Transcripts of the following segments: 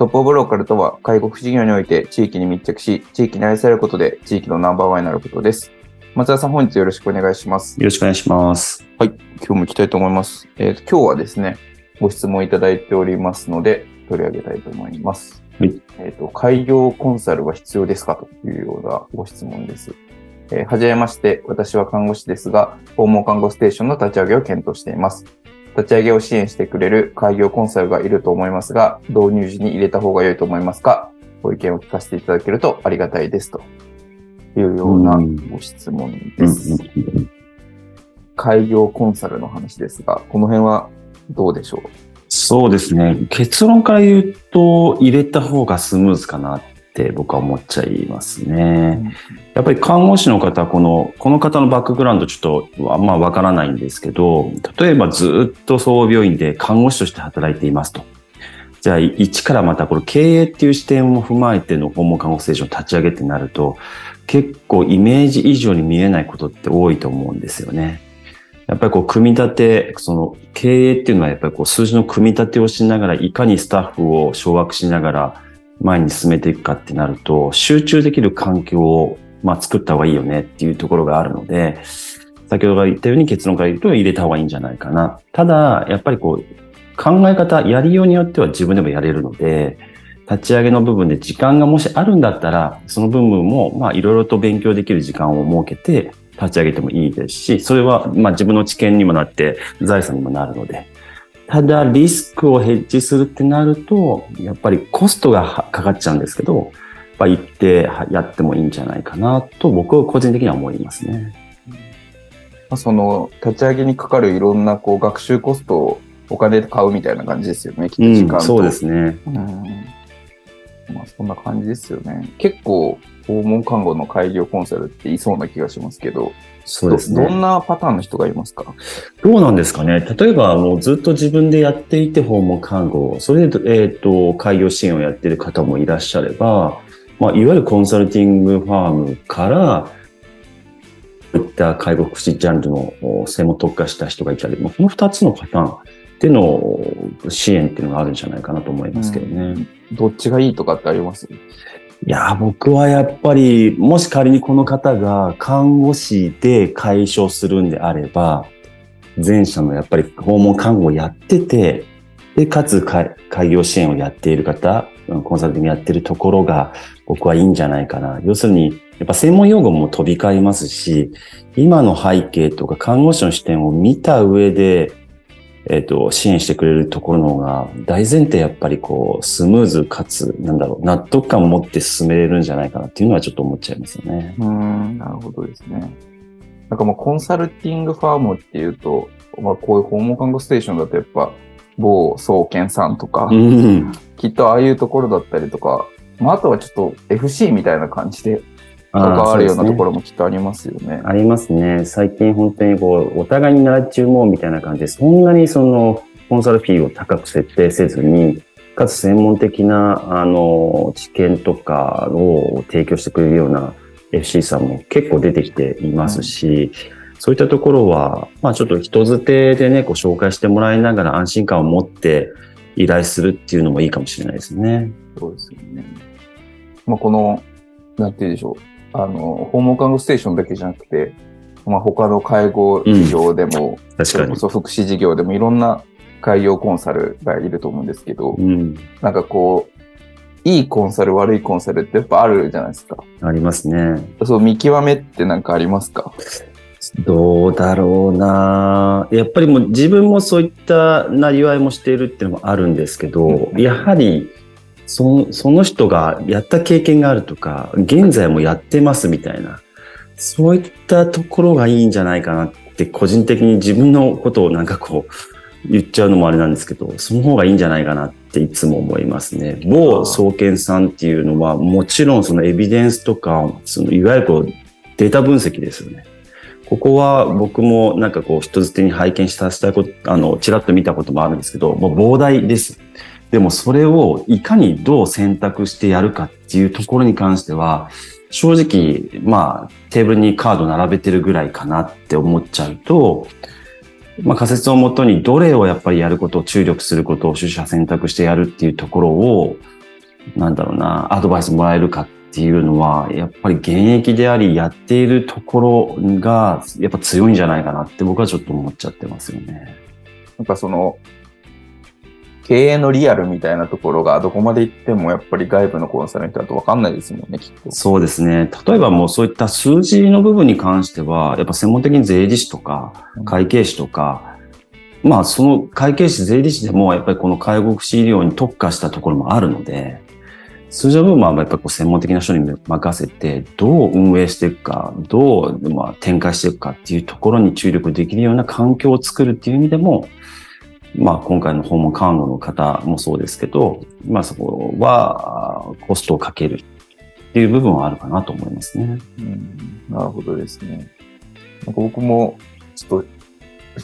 トップオブローカルとは介護事業において地域に密着し地域に愛されることで地域のナンバーワンになることです松田さん、本日よろしくお願いします。よろしくお願いします。はい、今日も行きたいと思います。えーと今日はですね、ご質問いただいておりますので、取り上げたいと思います。はいえっ、と、開業コンサルは必要ですか？というようなご質問です。えーはじめまして、私は看護師ですが、訪問看護ステーションの立ち上げを検討しています。立ち上げを支援してくれる開業コンサルがいると思いますが、導入時に入れた方が良いと思いますか？ご意見を聞かせていただけるとありがたいですというようなご質問です。開業コンサルの話ですが、この辺はどうでしょう？そうですね。結論から言うと、入れた方がスムーズかなって僕は思っちゃいますね。やっぱり看護師の方、この、この方のバックグラウンドちょっとあんまわからないんですけど、例えばずっと総合病院で看護師として働いていますと。じゃあ、一からまたこの経営っていう視点を踏まえての訪問看護ステーションを立ち上げってなると、結構イメージ以上に見えないことって多いと思うんですよね。やっぱりこう、組み立て、その経営っていうのはやっぱりこう、数字の組み立てをしながら、いかにスタッフを掌握しながら前に進めていくかってなると、集中できる環境を、まあ、作った方がいいよねっていうところがあるので、先ほど言ったように結論から言うと入れた方がいいんじゃないかな。ただ、やっぱりこう、考え方、やりようによっては自分でもやれるので、立ち上げの部分で時間がもしあるんだったら、その部分も、まあ、いろいろと勉強できる時間を設けて、立ち上げてもいいですし、それは、まあ、自分の知見にもなって、財産にもなるので。ただ、リスクをヘッジするってなると、やっぱりコストがはかかっちゃうんですけど、まあ、行ってはやってもいいんじゃないかなと、僕は個人的には思いますね。まあその立ち上げにかかるいろんなこう学習コストをお金で買うみたいな感じですよね、きっと時間と。うん、そうですね。うんまあそんな感じですよね。結構訪問看護の開業コンサルっていそうな気がしますけど、そうですね。どどんなパターンの人がいますか？どうなんですかね？例えば、もうずっと自分でやっていて訪問看護、それで、えっ、と、開業支援をやっている方もいらっしゃれば、まあ、いわゆるコンサルティングファームから、こういった介護福祉ジャンルのお専門特化した人がいたり、まあこの二つのパターンでの支援っていうのがあるんじゃないかなと思いますけどね。どっちがいいとかってあります？いや、僕はやっぱり、もし仮にこの方が看護師で解消するんであれば、前者のやっぱり訪問看護をやってて、で、かつ開開業支援をやっている方、コンサルティングやってるところが僕はいいんじゃないかな。要するに、やっぱ専門用語も飛び交いますし、今の背景とか看護師の視点を見た上で、えっ、と、支援してくれるところの方が、大前提やっぱりこう、スムーズかつ、なんだろう、納得感を持って進めれるんじゃないかなっていうのはちょっと思っちゃいますよね。うーん、なるほどですね。なんかもうコンサルティングファームっていうと、まあこういう訪問看護ステーションだとやっぱ、某総研さんとか、うん。きっとああいうところだったりとか、まああとはちょっと FC みたいな感じで関わるようなところろもきっとありますよね。ありますね。最近本当にこう、お互いに習っちゅうもんみたいな感じで、そんなにその、コンサルフィーを高く設定せずに、かつ専門的な、あの、知見とかを提供してくれるような FC さんも結構出てきていますし、そういったところは、まあちょっと人づてでね、こう紹介してもらいながら安心感を持って依頼するっていうのもいいかもしれないですね。そうですよね。まあこの、なんて言うでしょう。あの、訪問看護ステーションだけじゃなくて、まあ他の介護事業でも、確かにそれこ。そ福祉事業でもいろんな開業コンサルがいると思うんですけど、うん。なんかこう、いいコンサル、悪いコンサルってやっぱあるじゃないですか。ありますね。そう、見極めってなんかありますか？どうだろうなやっぱりもう自分もそういったなりわいもしているっていうのもあるんですけど、やはりその人がやった経験があるとか、現在もやってますみたいな、そういったところがいいんじゃないかなって個人的に自分のことをなんかこう言っちゃうのもあれなんですけど、その方がいいんじゃないかなっていつも思いますね。某総研さんっていうのはもちろんそのエビデンスとか、そのいわゆるこうデータ分析ですよね。ここは僕もなんかこう人づてに拝見させたこと、あの、ちらっと見たこともあるんですけど、もう膨大です。でもそれをいかにどう選択してやるかっていうところに関しては、正直、まあ、テーブルにカード並べてるぐらいかなって思っちゃうと、まあ仮説をもとにどれをやっぱりやることを注力することを取捨選択してやるっていうところを、なんだろうな、アドバイスもらえるかっていうのは、やっぱり現役であり、やっているところが、やっぱ強いんじゃないかなって僕はちょっと思っちゃってますよね。なんかその、経営のリアルみたいなところがどこまで行ってもやっぱり外部のコンサルの人だと分かんないですもんね、きっと。そうですね。例えばもうそういった数字の部分に関しては、やっぱ専門的に税理士とか会計士とか、うん、まあその会計士、税理士でもやっぱりこの介護福祉医療に特化したところもあるので、通常部分はやっぱり専門的な人に任せて、どう運営していくか、どうまあ展開していくかっていうところに注力できるような環境を作るっていう意味でも、まあ今回の訪問看護の方もそうですけど、まあそこはコストをかけるっていう部分はあるかなと思いますね。うん、なるほどですね。なんか僕もちょっと、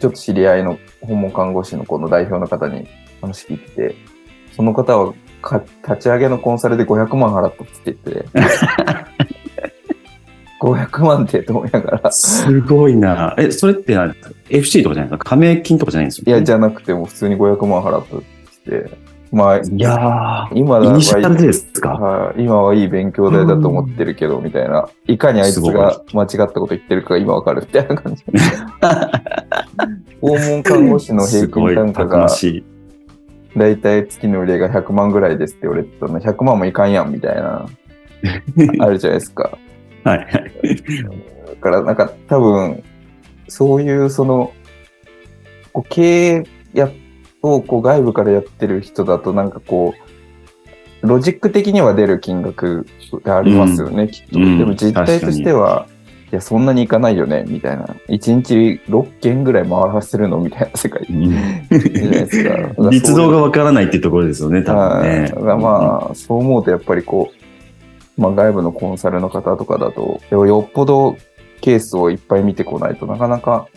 ちょっと知り合いの訪問看護師のこの代表の方に話聞いてて、その方はか立ち上げのコンサルで500万払ったって言ってて、500万ってと思いながら。すごいな。え、それって何 ?FC とかじゃないですか？加盟金とかじゃないんですよ、ね、いや、じゃなくても普通に500万払ったって。まあ、いや今だはですか、は今はいい勉強代だと思ってるけど、みたいな。いかにあいつが間違ったこと言ってるかが今わかるみたいな感じ。訪問看護師の平均単価が、だいたい月の売り上げが100万ぐらいですって言われてたの、100万もいかんやんみたいな、あるじゃないですか。はい。だからなんか多分、そういうその、こう経営やをこう外部からやってる人だとなんかこう、ロジック的には出る金額がありますよね、うん、きっと。でも実態としては、いや、そんなにいかないよね、みたいな。1日6件ぐらい回らせるのみたいな世界じゃないですか。がわからないっていうところですよね、多分ね。まあ、そう思うとやっぱりこう、まあ外部のコンサルの方とかだと、よっぽどケースをいっぱい見てこないとなかなか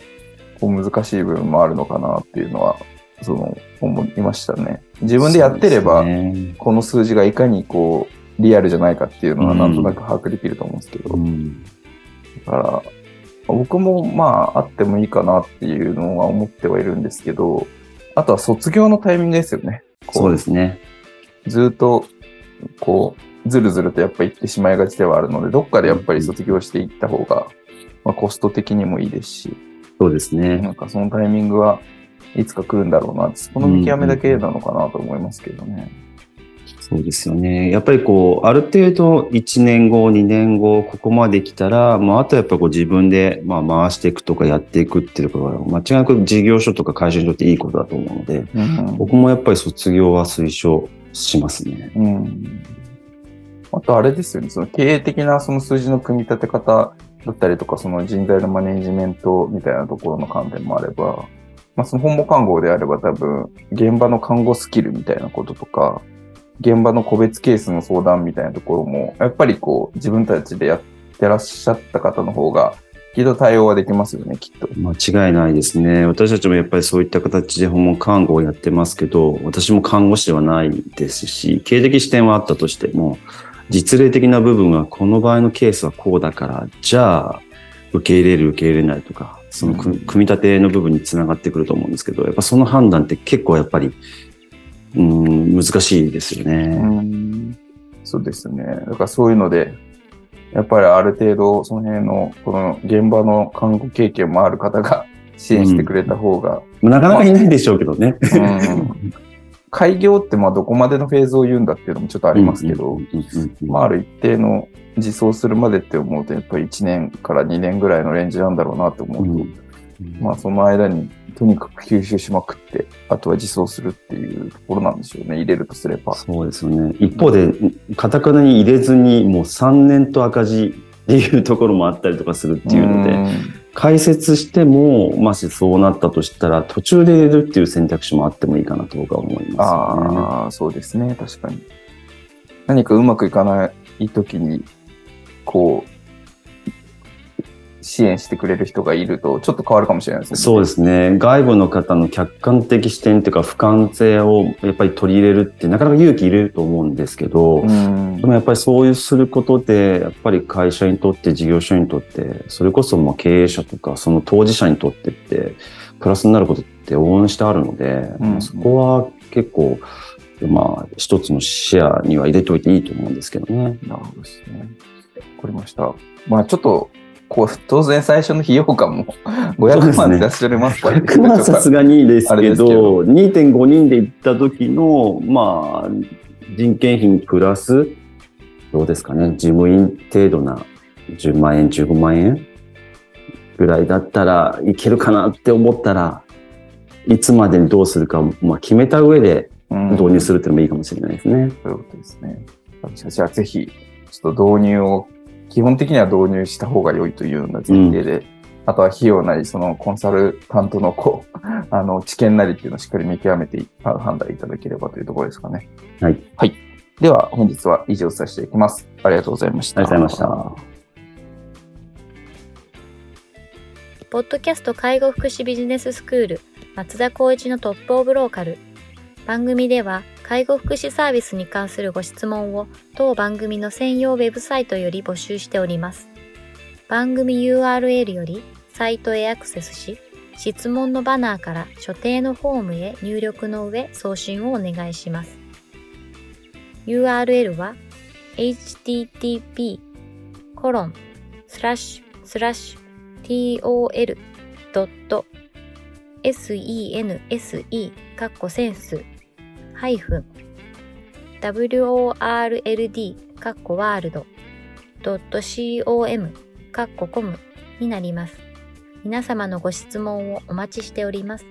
こう難しい部分もあるのかなっていうのは、その、思いましたね。自分でやってれば、ね、この数字がいかにこう、リアルじゃないかっていうのはなんとなく把握できると思うんですけど、うんだから、僕もまあ、あってもいいかなっていうのは思ってはいるんですけど、あとは卒業のタイミングですよね。そうですね。ずっと、こう、ずるずるとやっぱ行ってしまいがちではあるので、どっかでやっぱり卒業していった方が、まあ、コスト的にもいいですし、そうですね。なんかそのタイミングはいつか来るんだろうな、その見極めだけなのかなと思いますけどね。うんそうですよね。やっぱりこう、ある程度1年後、2年後、ここまで来たら、まあ、あとやっぱこう自分でまあ回していくとかやっていくっていうところは、間違いなく事業所とか会社にとっていいことだと思うので、うん、僕もやっぱり卒業は推奨しますね。うん。あとあれですよね、その経営的なその数字の組み立て方だったりとか、その人材のマネジメントみたいなところの観点もあれば、まあ、その本母看護であれば多分、現場の看護スキルみたいなこととか、現場の個別ケースの相談みたいなところも、やっぱりこう、自分たちでやってらっしゃった方の方が、きっと対応はできますよね、きっと。間違いないですね。私たちもやっぱりそういった形で訪問看護をやってますけど、私も看護師ではないですし、経営的視点はあったとしても、実例的な部分はこの場合のケースはこうだから、じゃあ、受け入れる、受け入れないとか、その組み立ての部分につながってくると思うんですけど、やっぱその判断って結構やっぱりうん、難しいですよね。うん、そうですね。だからそういうので、やっぱりある程度、その辺の、この現場の看護経験もある方が支援してくれた方が。うん、なかなかいないでしょうけどね。うん、開業ってまあどこまでのフェーズを言うんだっていうのもちょっとありますけど、まあ、ある一定の自走するまでって思うと、やっぱり1年から2年ぐらいのレンジなんだろうなと思うと、うんうんまあその間にとにかく吸収しまくって、あとは自走するっていうところなんでしょうね、入れるとすれば。そうですよね。一方で、かたくなに入れずに、もう3年と赤字っていうところもあったりとかするっていうので、ん解説しても、もしそうなったとしたら、途中で入れるっていう選択肢もあってもいいかなと僕は思います、ね。ああ、そうですね、確かに。何かうまくいかない時に、こう、支援してくれる人がいると、ちょっと変わるかもしれないですね。そうですね。外部の方の客観的視点というか、俯瞰性をやっぱり取り入れるって、なかなか勇気いると思うんですけど、うんでもやっぱりそういうすることで、やっぱり会社にとって、事業所にとって、それこそもう経営者とか、その当事者にとってって、プラスになることって応援してあるので、うんそこは結構、まあ、一つの視野には入れておいていいと思うんですけどね。なるほどですね。わかりました。まあちょっと、こう、当然最初の費用感も 500万出しれますから、100万はさすがにですけど、ですけど。2.5人で行った時の、まあ、人件費プラス、どうですかね、事務員程度な10万円、15万円ぐらいだったらいけるかなって思ったら、いつまでにどうするか、まあ、決めた上でうん。導入するっていうのもいいかもしれないですね。そういうことですね。じゃあぜひ、ちょっと導入を、基本的には導入した方が良いというような前提で、あとは費用なり、そのコンサルタントのこう、あの、知見なりっていうのをしっかり見極めてあ判断いただければというところですかね。はい。はい。では、本日は以上させていきます。ありがとうございました。ありがとうございました。ポッドキャスト介護福祉ビジネススクール松田光一のトップオブローカル番組では介護福祉サービスに関するご質問を当番組の専用ウェブサイトより募集しております。番組 URL よりサイトへアクセスし質問のバナーから所定のフォームへ入力の上送信をお願いします。URL は http コロンスラッシュスラッシュ tol.sense かっこセンス world かっこワールド .com かっこコムになります。皆様のご質問をお待ちしております。